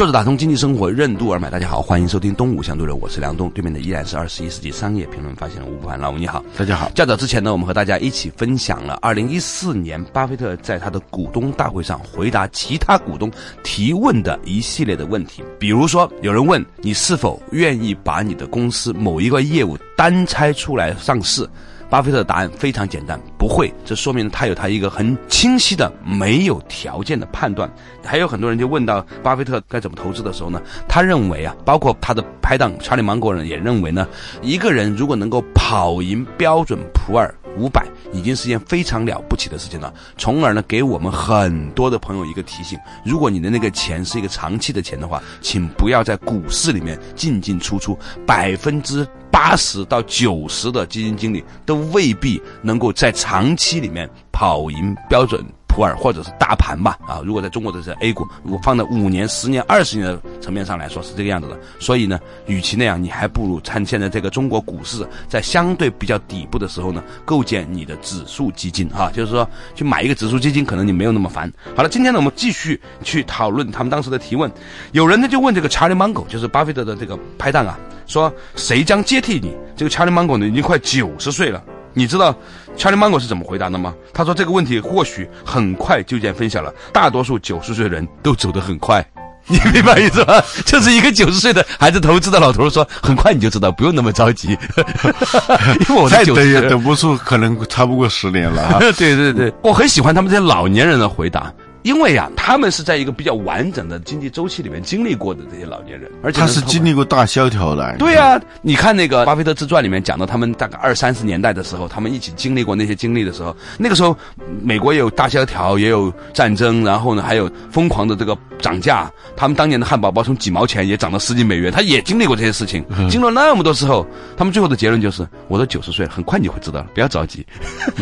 作者打通经济生活任督二脉，大家好，欢迎收听东吴相对论，我是梁东，对面的依然是二十一世纪商业评论发现人吴不凡，老吴你好，大家好。较早之前呢，我们和大家一起分享了二零一四年巴菲特在他的股东大会上回答其他股东提问的一系列的问题，比如说有人问你是否愿意把你的公司某一个业务单拆出来上市。巴菲特的答案非常简单，不会。这说明他有他一个很清晰的、没有条件的判断。还有很多人就问到巴菲特该怎么投资的时候呢？他认为啊，包括他的拍档查理芒格人也认为呢，一个人如果能够跑赢标准普尔五百，已经是件非常了不起的事情了。从而呢，给我们很多的朋友一个提醒：如果你的那个钱是一个长期的钱的话，请不要在股市里面进进出出，百分之。八十到九十的基金经理都未必能够在长期里面跑赢标准普尔或者是大盘吧？啊，如果在中国的是 A 股，如果放在五年、十年、二十年的层面上来说是这个样子的。所以呢，与其那样，你还不如趁现在这个中国股市在相对比较底部的时候呢，构建你的指数基金哈，就是说去买一个指数基金，可能你没有那么烦。好了，今天呢，我们继续去讨论他们当时的提问。有人呢就问这个查理芒格，就是巴菲特的这个拍档啊。说谁将接替你？这个查理芒果呢，已经快九十岁了。你知道查理芒果是怎么回答的吗？他说这个问题或许很快就见分晓了。大多数九十岁的人都走得很快，你明白意思吧？就是一个九十岁的还在投资的老头说，很快你就知道，不用那么着急。因为我再等也等不住，可能差不过十年了。对对对，我很喜欢他们这些老年人的回答。因为呀，他们是在一个比较完整的经济周期里面经历过的这些老年人，而且他是经历过大萧条的。对呀，你看那个《巴菲特自传》里面讲到，他们大概二三十年代的时候，他们一起经历过那些经历的时候，那个时候美国也有大萧条，也有战争，然后呢还有疯狂的这个涨价。他们当年的汉堡包从几毛钱也涨到十几美元，他也经历过这些事情，经历了那么多之后，他们最后的结论就是：我都九十岁了，很快你就会知道了，不要着急。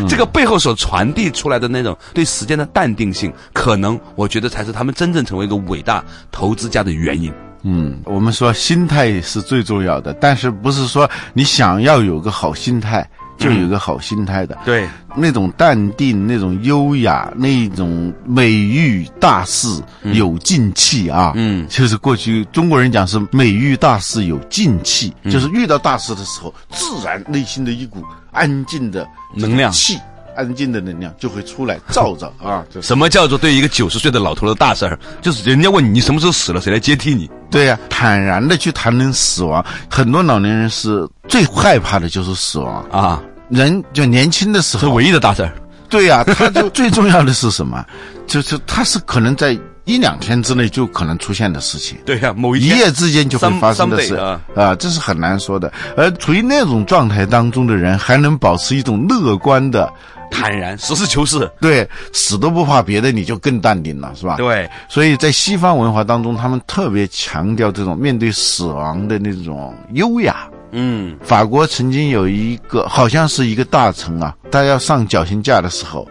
这个背后所传递出来的那种对时间的淡定性，可能我觉得。才是他们真正成为一个伟大投资家的原因。嗯，我们说心态是最重要的，但是不是说你想要有个好心态就有个好心态的？对，那种淡定、那种优雅、那种美遇大事有静气啊。嗯，就是过去中国人讲是美遇大事有静气，就是遇到大事的时候，自然内心的一股安静的能量气。安静的能量就会出来照着啊！什么叫做对一个九十岁的老头的大事儿？就是人家问你，你什么时候死了，谁来接替你？对呀，坦然的去谈论死亡。很多老年人是最害怕的就是死亡啊！人就年轻的时候是唯一的大事儿。对呀，他就最重要的是什么？就是他是可能在一两天之内就可能出现的事情。对呀，某一夜之间就会发生的事啊，这是很难说的。而处于那种状态当中的人，还能保持一种乐观的。坦然，实事求是，对，死都不怕别的，你就更淡定了，是吧？对，所以在西方文化当中，他们特别强调这种面对死亡的那种优雅。嗯，法国曾经有一个，好像是一个大臣啊，他要上绞刑架的时候，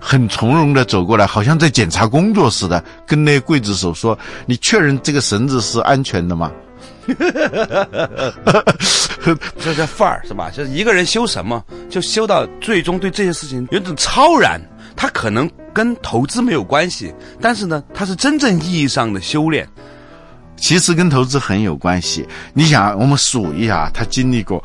很从容的走过来，好像在检查工作似的，跟那刽子手说：“你确认这个绳子是安全的吗？” 这这范儿是吧？就是一个人修什么，就修到最终对这些事情有种超然。他可能跟投资没有关系，但是呢，他是真正意义上的修炼。其实跟投资很有关系。你想，我们数一下，他经历过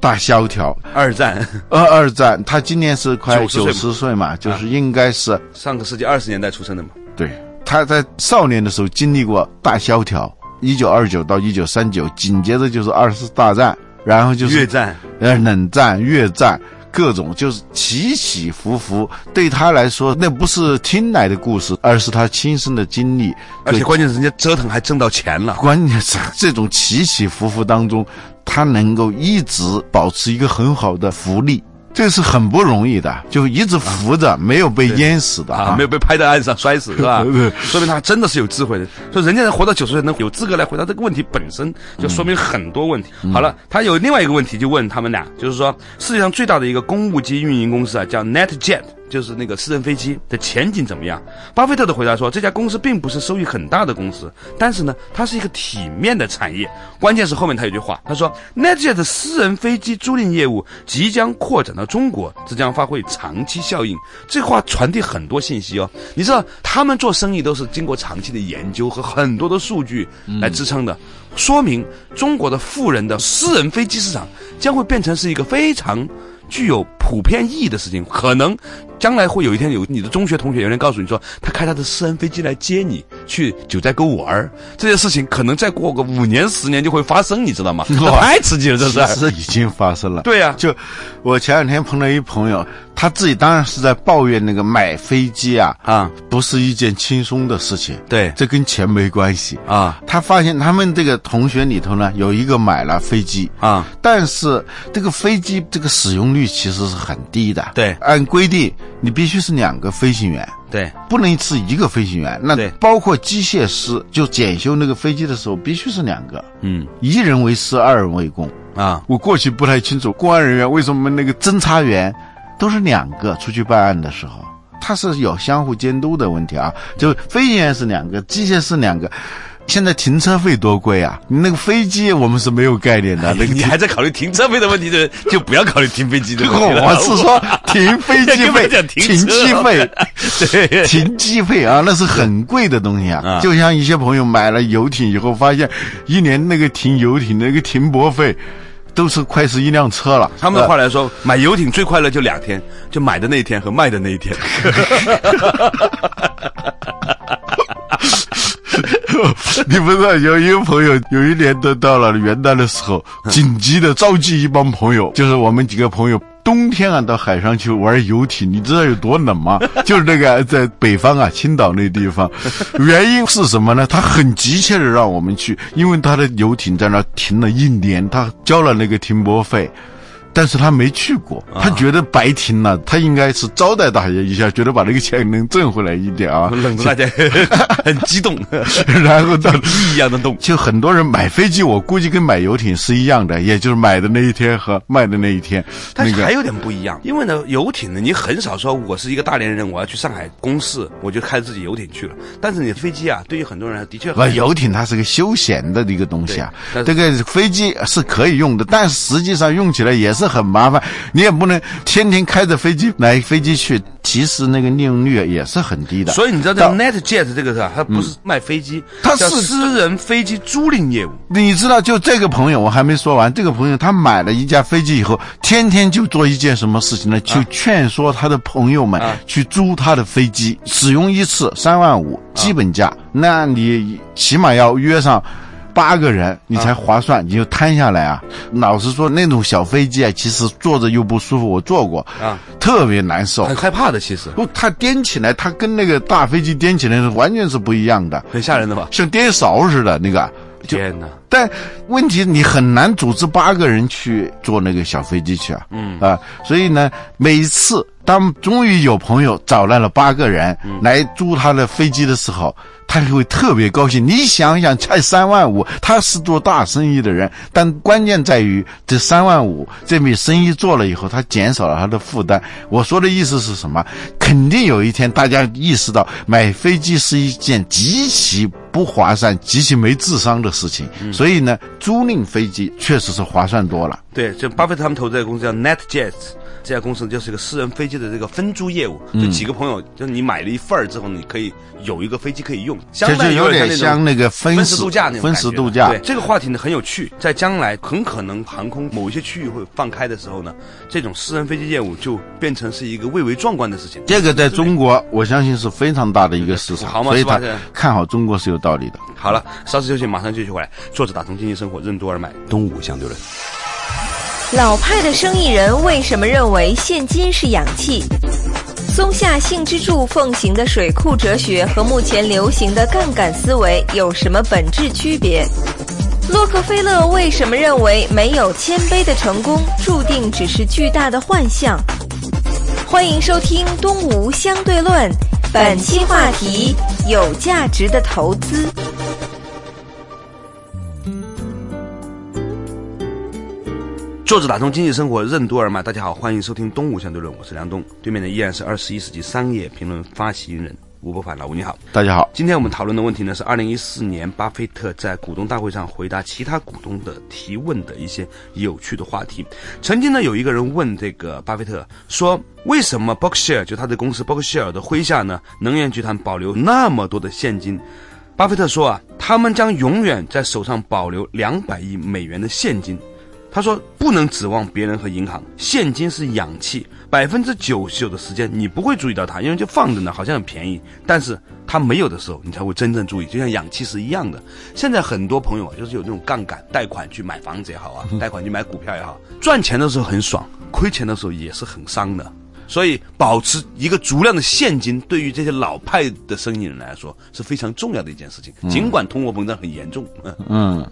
大萧条、二战、二二战，他今年是快九十岁嘛，就是应该是上个世纪二十年代出生的嘛。对，他在少年的时候经历过大萧条。一九二九到一九三九，紧接着就是二次大战，然后就是越战，呃，冷战、越战，各种就是起起伏伏。对他来说，那不是听来的故事，而是他亲身的经历。而且关键是人家折腾还挣到钱了。关键是这种起起伏伏当中，他能够一直保持一个很好的福利。这是很不容易的，就一直浮着，没有被淹死的啊，没有被拍在岸上摔死，是吧？说明他真的是有智慧的。说人家能活到九十岁，能有资格来回答这个问题，本身就说明很多问题。好了，他有另外一个问题，就问他们俩，就是说世界上最大的一个公务机运营公司啊，叫 NetJet。就是那个私人飞机的前景怎么样？巴菲特的回答说，这家公司并不是收益很大的公司，但是呢，它是一个体面的产业。关键是后面他有句话，他说，NetJet 的私人飞机租赁业务即将扩展到中国，这将发挥长期效应。这话传递很多信息哦。你知道，他们做生意都是经过长期的研究和很多的数据来支撑的，说明中国的富人的私人飞机市场将会变成是一个非常。具有普遍意义的事情，可能将来会有一天有你的中学同学有人告诉你说，他开他的私人飞机来接你去九寨沟玩，这件事情可能再过个五年十年就会发生，你知道吗？太刺激了，这是是已经发生了。对呀，就我前两天碰到一朋友。他自己当然是在抱怨那个买飞机啊啊，不是一件轻松的事情。对，这跟钱没关系啊。他发现他们这个同学里头呢，有一个买了飞机啊，但是这个飞机这个使用率其实是很低的。对，按规定你必须是两个飞行员，对，不能是一个飞行员。那包括机械师，就检修那个飞机的时候，必须是两个。嗯，一人为师，二人为公啊。我过去不太清楚公安人员为什么那个侦查员。都是两个出去办案的时候，他是有相互监督的问题啊。就飞行员是两个，机械师两个。现在停车费多贵啊！你那个飞机我们是没有概念的。那个你还在考虑停车费的问题的，就不要考虑停飞机的问题 我是说停飞机费、停机费、对停机费啊，那是很贵的东西啊。就像一些朋友买了游艇以后，发现一年那个停游艇那个停泊费。都是快是一辆车了。他们的话来说，买游艇最快乐就两天，就买的那一天和卖的那一天。你不知道，有一个朋友有一年都到了元旦的时候，紧急的召集一帮朋友，就是我们几个朋友。冬天啊，到海上去玩游艇，你知道有多冷吗？就是那个在北方啊，青岛那地方，原因是什么呢？他很急切的让我们去，因为他的游艇在那停了一年，他交了那个停泊费。但是他没去过，他觉得白停了，他应该是招待大家一下，觉得把这个钱能挣回来一点啊，冷大家 很激动，然后到一样的动。就很多人买飞机，我估计跟买游艇是一样的，也就是买的那一天和卖的那一天。但是还有点不一样，因为呢，游艇呢，你很少说我是一个大连人，我要去上海公事，我就开自己游艇去了。但是你飞机啊，对于很多人的确，不，游艇它是个休闲的一个东西啊，这个飞机是可以用的，但实际上用起来也是。很麻烦，你也不能天天开着飞机来飞机去，其实那个利用率也是很低的。所以你知道这个 NetJet 这个是吧？它不是卖飞机，它是私人飞机租赁业务。你知道，就这个朋友，我还没说完。这个朋友他买了一架飞机以后，天天就做一件什么事情呢？就劝说他的朋友们去租他的飞机，使用一次三万五基本价，那你起码要约上。八个人你才划算，你就摊下来啊！老实说，那种小飞机啊，其实坐着又不舒服。我坐过啊，特别难受，很害怕的。其实不，它颠起来，它跟那个大飞机颠起来是完全是不一样的，很吓人的吧？像颠勺似的那个。天哪！但问题你很难组织八个人去坐那个小飞机去啊。嗯啊，所以呢，每次当终于有朋友找来了八个人来租他的飞机的时候。他会特别高兴。你想想，才三万五，他是做大生意的人，但关键在于这三万五这笔生意做了以后，他减少了他的负担。我说的意思是什么？肯定有一天大家意识到买飞机是一件极其不划算、极其没智商的事情。所以呢，租赁飞机确实是划算多了。对，就巴菲特他们投资的公司叫 NetJets。这家公司就是一个私人飞机的这个分租业务，就几个朋友，就是你买了一份儿之后，你可以有一个飞机可以用，就有点像那个分时度假那种分时度假。对这个话题呢很有趣，在将来很可能航空某一些区域会放开的时候呢，这种私人飞机业务就变成是一个蔚为壮观的事情。这个在中国，我相信是非常大的一个市场，所以他看好中国是有道理的。好了，稍事休息，马上继续回来。作者打通经济生活，任督二脉，东吴相对论。老派的生意人为什么认为现金是氧气？松下幸之助奉行的水库哲学和目前流行的杠杆思维有什么本质区别？洛克菲勒为什么认为没有谦卑的成功注定只是巨大的幻象？欢迎收听《东吴相对论》，本期话题：有价值的投资。作者打通经济生活任督二脉，大家好，欢迎收听《东吴相对论》，我是梁东，对面的依然是二十一世纪商业评论发起人吴伯凡，老吴你好，大家好。今天我们讨论的问题呢是二零一四年巴菲特在股东大会上回答其他股东的提问的一些有趣的话题。曾经呢有一个人问这个巴菲特说，为什么 Berkshire 就他的公司 Berkshire 的麾下呢能源集团保留那么多的现金？巴菲特说啊，他们将永远在手上保留两百亿美元的现金。他说：“不能指望别人和银行，现金是氧气，百分之九十九的时间你不会注意到它，因为就放着呢，好像很便宜。但是它没有的时候，你才会真正注意，就像氧气是一样的。现在很多朋友啊，就是有那种杠杆，贷款去买房子也好啊，贷款去买股票也好，赚钱的时候很爽，亏钱的时候也是很伤的。”所以，保持一个足量的现金，对于这些老派的生意人来说是非常重要的一件事情。尽管通货膨胀很严重，嗯，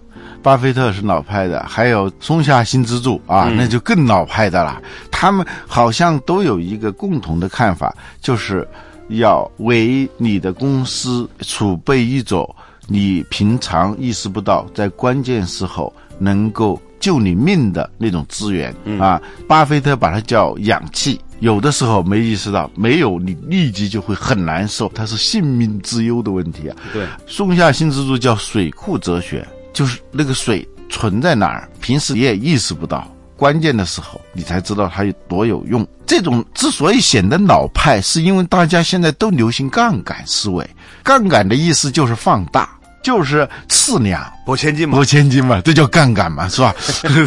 巴菲特是老派的，还有松下新之助啊，那就更老派的了。他们好像都有一个共同的看法，就是要为你的公司储备一种你平常意识不到，在关键时候能够救你命的那种资源啊。巴菲特把它叫氧气。有的时候没意识到，没有你立即就会很难受，它是性命之忧的问题啊。对，松下幸之助叫水库哲学，就是那个水存在哪儿，平时你也意识不到，关键的时候你才知道它有多有用。这种之所以显得老派，是因为大家现在都流行杠杆思维，杠杆的意思就是放大，就是次量，博千金嘛，博千金嘛，这叫杠杆嘛，是吧？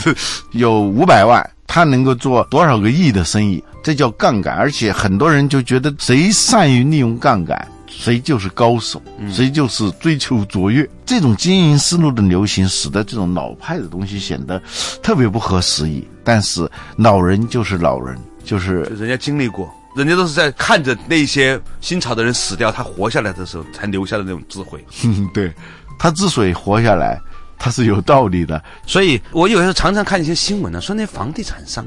有五百万，他能够做多少个亿的生意？这叫杠杆，而且很多人就觉得谁善于利用杠杆，谁就是高手，谁就是追求卓越。这种经营思路的流行，使得这种老派的东西显得特别不合时宜。但是老人就是老人，就是人家经历过，人家都是在看着那些新潮的人死掉，他活下来的时候才留下的那种智慧。对，他之所以活下来，他是有道理的。所以我有时候常常看一些新闻呢，说那房地产商。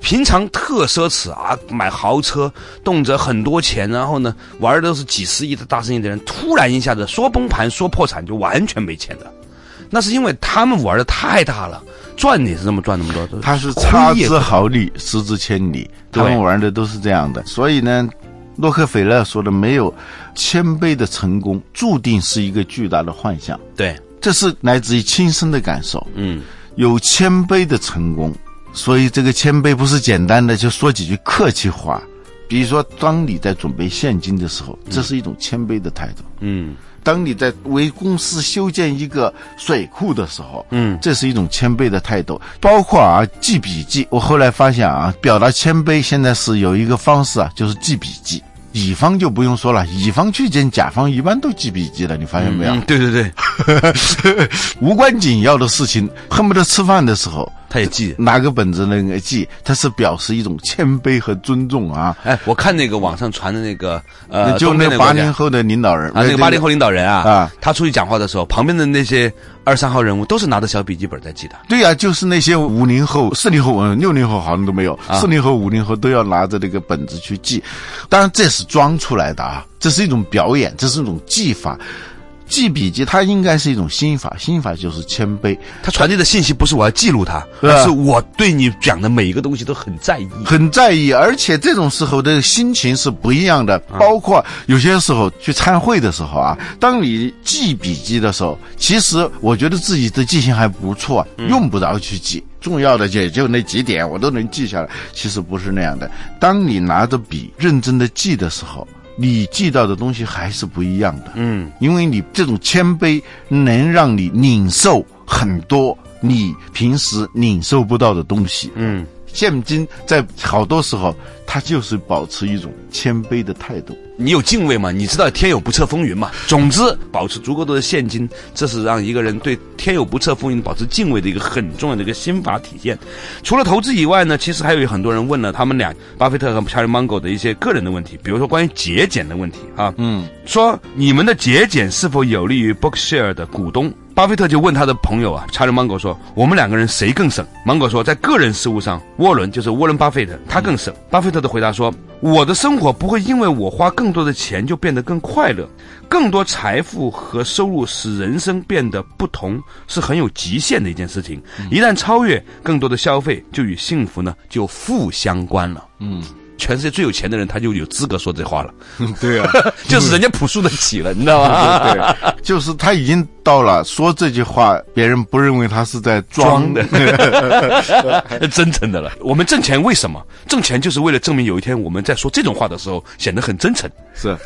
平常特奢侈啊，买豪车，动辄很多钱，然后呢，玩的都是几十亿的大生意的人，突然一下子说崩盘、说破产，就完全没钱的。那是因为他们玩的太大了，赚也是这么赚那么多。他是差之毫厘，失之千里，他们玩的都是这样的。所以呢，洛克菲勒说的没有谦卑的成功，注定是一个巨大的幻象。对，这是来自于亲身的感受。嗯，有谦卑的成功。所以，这个谦卑不是简单的就说几句客气话。比如说，当你在准备现金的时候，这是一种谦卑的态度。嗯，当你在为公司修建一个水库的时候，嗯，这是一种谦卑的态度。包括啊，记笔记。我后来发现啊，表达谦卑现在是有一个方式啊，就是记笔记。乙方就不用说了，乙方去见甲方一般都记笔记的，你发现没有？对对对，无关紧要的事情，恨不得吃饭的时候他也记，拿个本子那个记，他是表示一种谦卑和尊重啊。哎，我看那个网上传的那个呃，就那八零后的领导人啊，那个八零后领导人啊，啊，他出去讲话的时候，旁边的那些。二三号人物都是拿着小笔记本在记的。对呀，就是那些五零后、四零后、嗯，六零后好像都没有，四零后、五零后都要拿着那个本子去记。当然这是装出来的啊，这是一种表演，这是一种技法。记笔记，它应该是一种心法，心法就是谦卑。它传递的信息不是我要记录它，而是我对你讲的每一个东西都很在意，很在意。而且这种时候的心情是不一样的。包括有些时候去参会的时候啊，当你记笔记的时候，其实我觉得自己的记性还不错，用不着去记。重要的也就那几点，我都能记下来。其实不是那样的。当你拿着笔认真的记的时候。你记到的东西还是不一样的，嗯，因为你这种谦卑能让你领受很多你平时领受不到的东西，嗯，现金在好多时候他就是保持一种谦卑的态度，你有敬畏吗？你知道天有不测风云吗？总之，保持足够多的现金，这是让一个人对天有不测风云保持敬畏的一个很重要的一个心法体现。除了投资以外呢，其实还有很多人问了他们俩巴菲特和查理芒格的一些个人的问题，比如说关于节俭的问题啊，嗯，说你们的节俭是否有利于 Bookshare 的股东？巴菲特就问他的朋友啊，查理芒格说：“我们两个人谁更省？”芒格说：“在个人事务上，沃伦就是沃伦巴菲特，他更省。”巴菲特的回答说：“我的生活不会因为我花更多的钱就变得更快乐，更多财富和收入使人生变得不同是很有极限的一件事情。一旦超越，更多的消费就与幸福呢就负相关了。”嗯。全世界最有钱的人，他就有资格说这话了。对啊，就是人家朴素的起了，你知道吗？对，就是他已经到了说这句话，别人不认为他是在装的，真诚的了。我们挣钱为什么？挣钱就是为了证明有一天我们在说这种话的时候显得很真诚。是，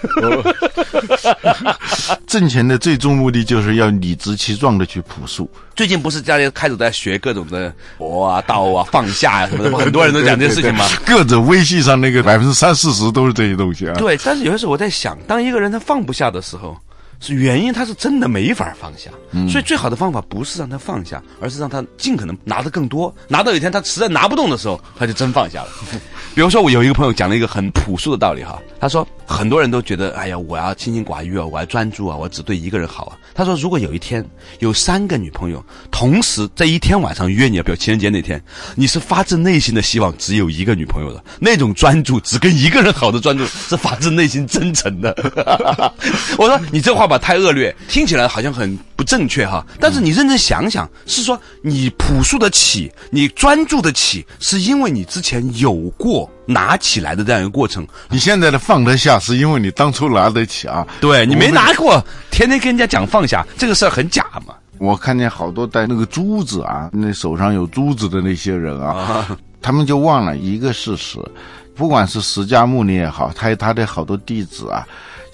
挣钱的最终目的就是要理直气壮的去朴素。最近不是大家开始在学各种的佛啊、道啊、放下啊什么的，很多人都讲这件事情吗？各种微信上那个百分之三四十都是这些东西啊。对，但是有的时候我在想，当一个人他放不下的时候。是原因，他是真的没法放下，所以最好的方法不是让他放下，而是让他尽可能拿的更多，拿到有一天他实在拿不动的时候，他就真放下了。比如说，我有一个朋友讲了一个很朴素的道理哈，他说很多人都觉得，哎呀，我要清心寡欲啊，我要专注啊，我只对一个人好啊。他说，如果有一天有三个女朋友同时在一天晚上约你，比如情人节那天，你是发自内心的希望只有一个女朋友的，那种专注只跟一个人好的专注是发自内心真诚的。我说你这话。吧太恶劣，听起来好像很不正确哈。但是你认真想想，是说你朴素的起，你专注的起，是因为你之前有过拿起来的这样一个过程。你现在的放得下，是因为你当初拿得起啊。对你没拿过，天天跟人家讲放下，这个事儿很假嘛。我看见好多戴那个珠子啊，那手上有珠子的那些人啊，他们就忘了一个事实，不管是释迦牟尼也好，他他的好多弟子啊。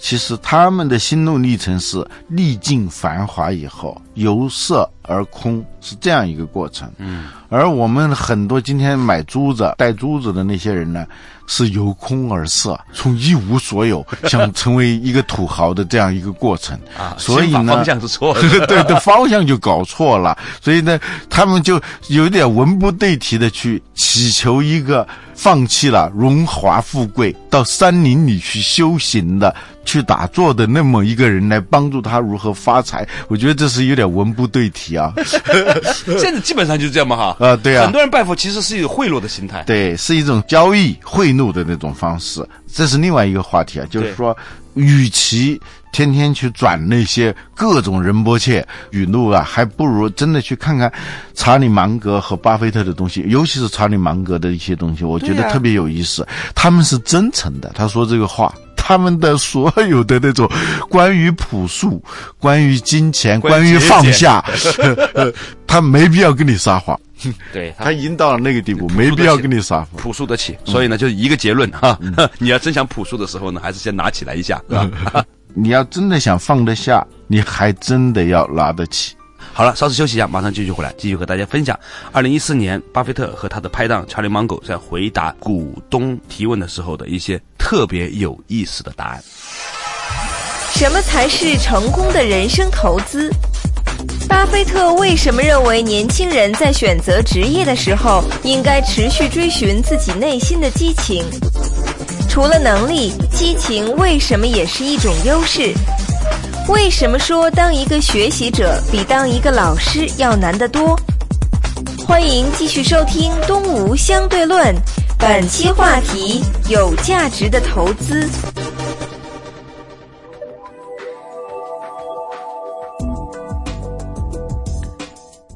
其实他们的心路历程是历尽繁华以后由色而空，是这样一个过程。嗯，而我们很多今天买珠子、戴珠子的那些人呢，是由空而色，从一无所有想成为一个土豪的这样一个过程啊。所以呢，方向是错的，对的方向就搞错了。所以呢，他们就有点文不对题的去祈求一个放弃了荣华富贵，到山林里去修行的。去打坐的那么一个人来帮助他如何发财，我觉得这是有点文不对题啊。现在基本上就是这样嘛哈。啊，对啊。很多人拜佛其实是一种贿赂的心态。对，是一种交易贿赂的那种方式。这是另外一个话题啊，就是说，与其天天去转那些各种仁波切语录啊，还不如真的去看看查理芒格和巴菲特的东西，尤其是查理芒格的一些东西，我觉得特别有意思。他们是真诚的，他说这个话。他们的所有的那种关于朴素、关于金钱、关于放下，他没必要跟你撒谎。对他已经到了那个地步，没必要跟你撒谎。朴素得起，所以呢，就是一个结论哈：你要真想朴素的时候呢，还是先拿起来一下，是吧？你要真的想放得下，你还真的要拿得起。好了，稍事休息一下，马上继续回来，继续和大家分享二零一四年巴菲特和他的拍档查理芒格在回答股东提问的时候的一些特别有意思的答案。什么才是成功的人生投资？巴菲特为什么认为年轻人在选择职业的时候应该持续追寻自己内心的激情？除了能力，激情为什么也是一种优势？为什么说当一个学习者比当一个老师要难得多？欢迎继续收听《东吴相对论》，本期话题：有价值的投资。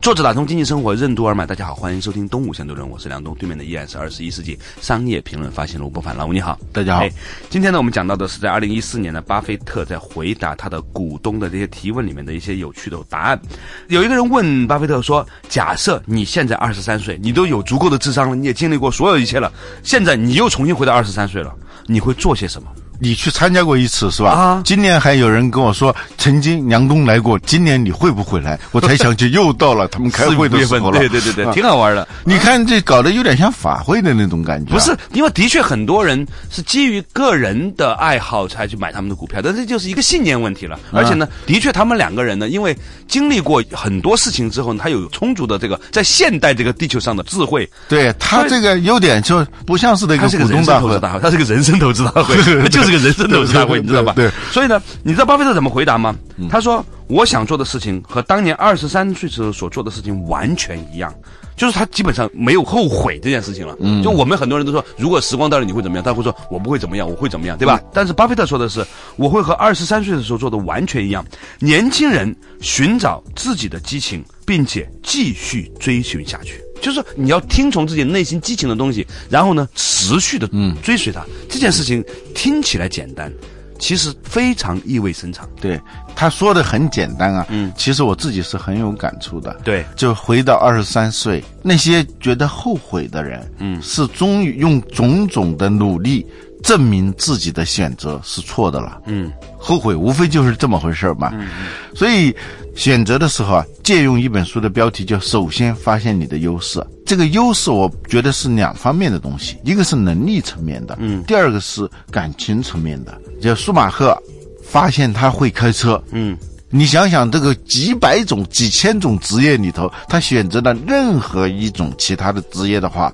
作者打通经济生活任督二脉，大家好，欢迎收听东吴相对论，我是梁东，对面的依然是二十一世纪商业评论发行人吴伯凡，老吴你好，大家好。今天呢，我们讲到的是在二零一四年呢，巴菲特在回答他的股东的这些提问里面的一些有趣的答案。有一个人问巴菲特说：“假设你现在二十三岁，你都有足够的智商了，你也经历过所有一切了，现在你又重新回到二十三岁了，你会做些什么？”你去参加过一次是吧？啊今年还有人跟我说，曾经梁东来过，今年你会不会来？我才想起又到了他们开会的时候，了。对对对对，啊挺好玩的。你看这搞得有点像法会的那种感觉、啊不是，，因为的确很多人是基于个人的爱好才去买他们的股票，但这就是一个信念问题了。而且呢，的确他们两个人呢，因为经历过很多事情之后呢，他有充足的这个在现代这个地球上的智慧。对他这个优点就不像是那个他是个人股东大会生投资，大会，他是个人生投资大会，他就是个人生投资大会，你知道吧？对对所以呢，你知道巴菲特怎么回答吗？他说：“我想做的事情和当年二十三岁时候所做的事情完全一样。”就是他基本上没有后悔这件事情了。嗯，就我们很多人都说，如果时光倒流你会怎么样？他会说我不会怎么样，我会怎么样，对吧？但是巴菲特说的是，我会和二十三岁的时候做的完全一样。年轻人寻找自己的激情，并且继续追寻下去。就是你要听从自己内心激情的东西，然后呢，持续的追随它。这件事情听起来简单，其实非常意味深长。对，他说的很简单啊，嗯，其实我自己是很有感触的。对就回到二十三岁，那些觉得后悔的人，嗯，是终于用种种的努力证明自己的选择是错的了。嗯，后悔无非就是这么回事儿嘛。嗯，所以选择的时候啊，借用一本书的标题叫“首先发现你的优势”。这个优势，我觉得是两方面的东西，一个是能力层面的，嗯，第二个是感情层面的。就舒马赫发现他会开车，嗯，你想想，这个几百种、几千种职业里头，他选择了任何一种其他的职业的话，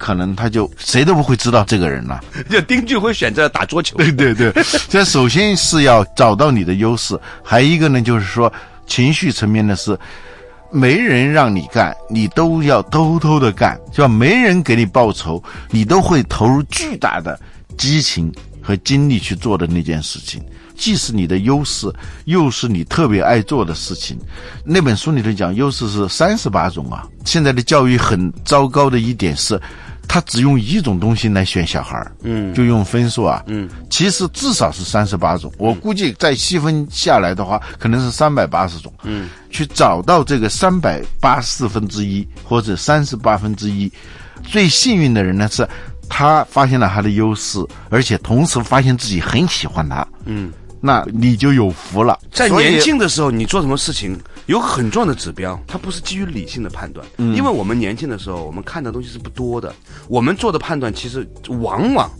可能他就谁都不会知道这个人了。就丁俊晖选择打桌球。对对对，这 首先是要找到你的优势，还有一个呢，就是说情绪层面的是，没人让你干，你都要偷偷的干，是吧？没人给你报酬，你都会投入巨大的激情和精力去做的那件事情。既是你的优势，又是你特别爱做的事情。那本书里头讲，优势是三十八种啊。现在的教育很糟糕的一点是，他只用一种东西来选小孩儿嗯，就用分数啊，嗯，其实至少是三十八种，我估计再细分下来的话，可能是三百八十种，嗯，去找到这个三百八四分之一或者三十八分之一，最幸运的人呢是，他发现了他的优势，而且同时发现自己很喜欢他，嗯，那你就有福了，在年轻的时候，你做什么事情有很重要的指标，它不是基于理性的判断，嗯。因为我们年轻的时候，我们看的东西是不多的，我们做的判断其实往往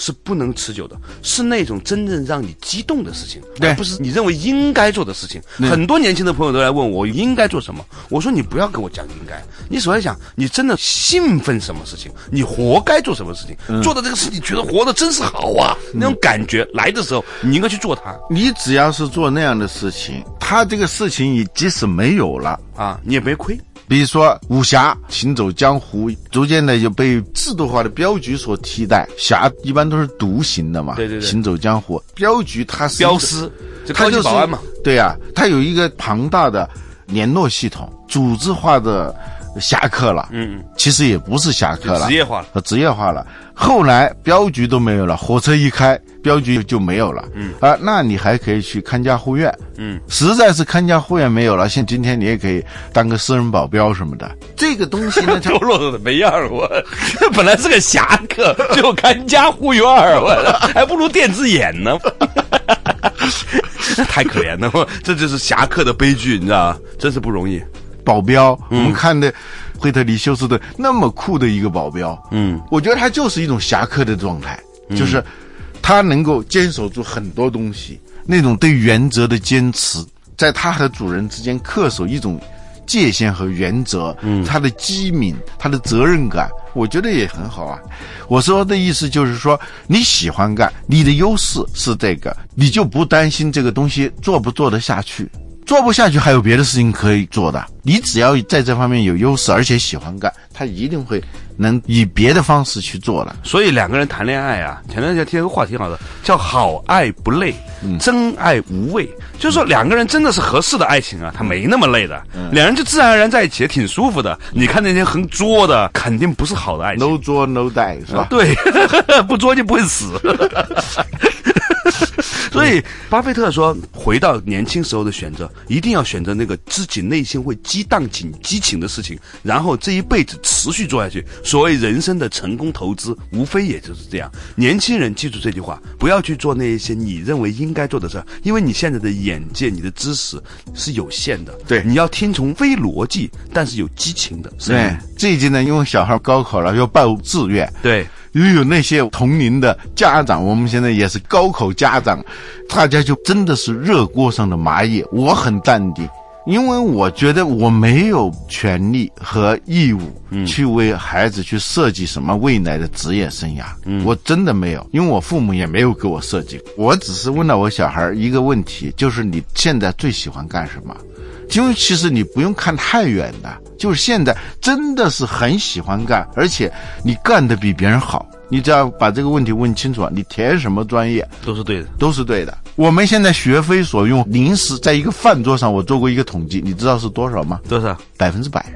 是不能持久的，是那种真正让你激动的事情，对而不是你认为应该做的事情。很多年轻的朋友都来问我应该做什么，我说你不要跟我讲应该，你首先想你真的兴奋什么事情，你活该做什么事情，嗯做的这个事情觉得活的真是好啊，那种感觉来的时候，你应该去做它你只要是做那样的事情，他这个事情你即使没有了。啊，你也没亏。比如说武侠、行走江湖，逐渐的就被制度化的镖局所替代。侠一般都是独行的嘛，对对对行走江湖，镖局它是镖师，就高级它就是保安嘛。对呀、它有一个庞大的联络系统，组织化的侠客了。嗯，其实也不是侠客了，职业化了。呃，职业化了。后来镖局都没有了，火车一开，镖局就没有了。嗯啊，那你还可以去看家护院。嗯，实在是看家护院没有了，像今天你也可以当个私人保镖什么的。这个东西呢，它堕落的没样儿，我 本来是个侠客，最后看家护院儿，我 还不如电子眼呢，太可怜了，我这就是侠客的悲剧，你知道吗？真是不容易。保镖，我们看的惠特尼休斯顿那么酷的一个保镖，嗯，我觉得他就是一种侠客的状态，就是他能够坚守住很多东西，那种对原则的坚持，在他和主人之间恪守一种界限和原则，嗯，他的机敏，他的责任感，我觉得也很好啊。我说的意思就是说，你喜欢干，你的优势是这个，你就不担心这个东西做不做得下去。做不下去，还有别的事情可以做的。你只要在这方面有优势，而且喜欢干，他一定会能以别的方式去做的。所以两个人谈恋爱啊，前段时间听个话挺好的，叫好爱不累，真爱无畏。就是说两个人真的是合适的爱情啊，他没那么累的，两人就自然而然在一起，挺舒服的。你看那些很作的，肯定不是好的爱情。No 作 No die 是吧？对，不作就不会死。所以巴菲特说，回到年轻时候的选择，一定要选择那个自己内心会激荡起激情的事情，然后这一辈子持续做下去。所谓人生的成功投资，无非也就是这样。年轻人记住这句话，不要去做那一些你认为应该做的事儿，因为你现在的眼界、你的知识是有限的。对，你要听从非逻辑但是有激情的。对，这一届呢，因为小孩高考了，要报志愿。对。又有那些同龄的家长，我们现在也是高考家长，大家就真的是热锅上的蚂蚁。我很淡定，因为我觉得我没有权利和义务去为孩子去设计什么未来的职业生涯。我真的没有，因为我父母也没有给我设计。我只是问了我小孩一个问题，就是你现在最喜欢干什么？因为其实你不用看太远的，就是现在真的是很喜欢干，而且你干的比别人好。你只要把这个问题问清楚了，你填什么专业都是对的，都是对的。我们现在学非所用临时，在一个饭桌上，我做过一个统计，你知道是多少吗？多少？百分之百。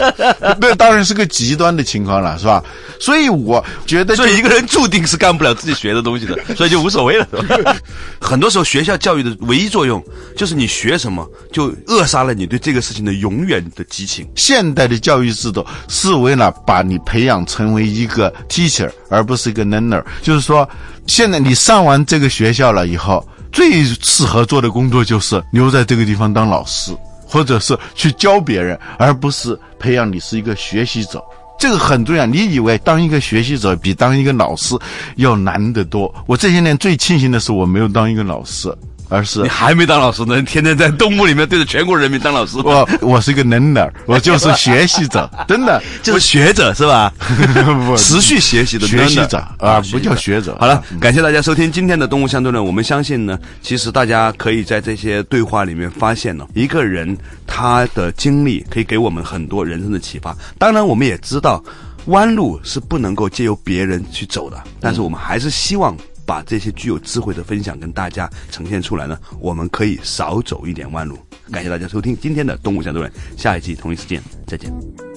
那当然是个极端的情况了，是吧？所以我觉得，所以一个人注定是干不了自己学的东西的，所以就无所谓了。很多时候，学校教育的唯一作用就是你学什么，就扼杀了你对这个事情的永远的激情。现代的教育制度是为了把你培养成为一个 teacher，而不是一个 learner。就是说，现在你上完这个学校了以后，最适合做的工作就是留在这个地方当老师。或者是去教别人，而不是培养你是一个学习者，这个很重要。你以为当一个学习者比当一个老师要难得多？我这些年最庆幸的是，我没有当一个老师。而是你还没当老师呢，天天在动物里面对着全国人民当老师。我我是一个 learner，我就是学习者，真的就是学者是吧？持续学习的学习者啊，不叫学者。好了，感谢大家收听今天的动物相对论。我们相信呢，其实大家可以在这些对话里面发现呢，一个人他的经历可以给我们很多人生的启发。当然，我们也知道弯路是不能够借由别人去走的，但是我们还是希望。把这些具有智慧的分享跟大家呈现出来呢，我们可以少走一点弯路。感谢大家收听今天的动物相对论，下一期同一时间再见。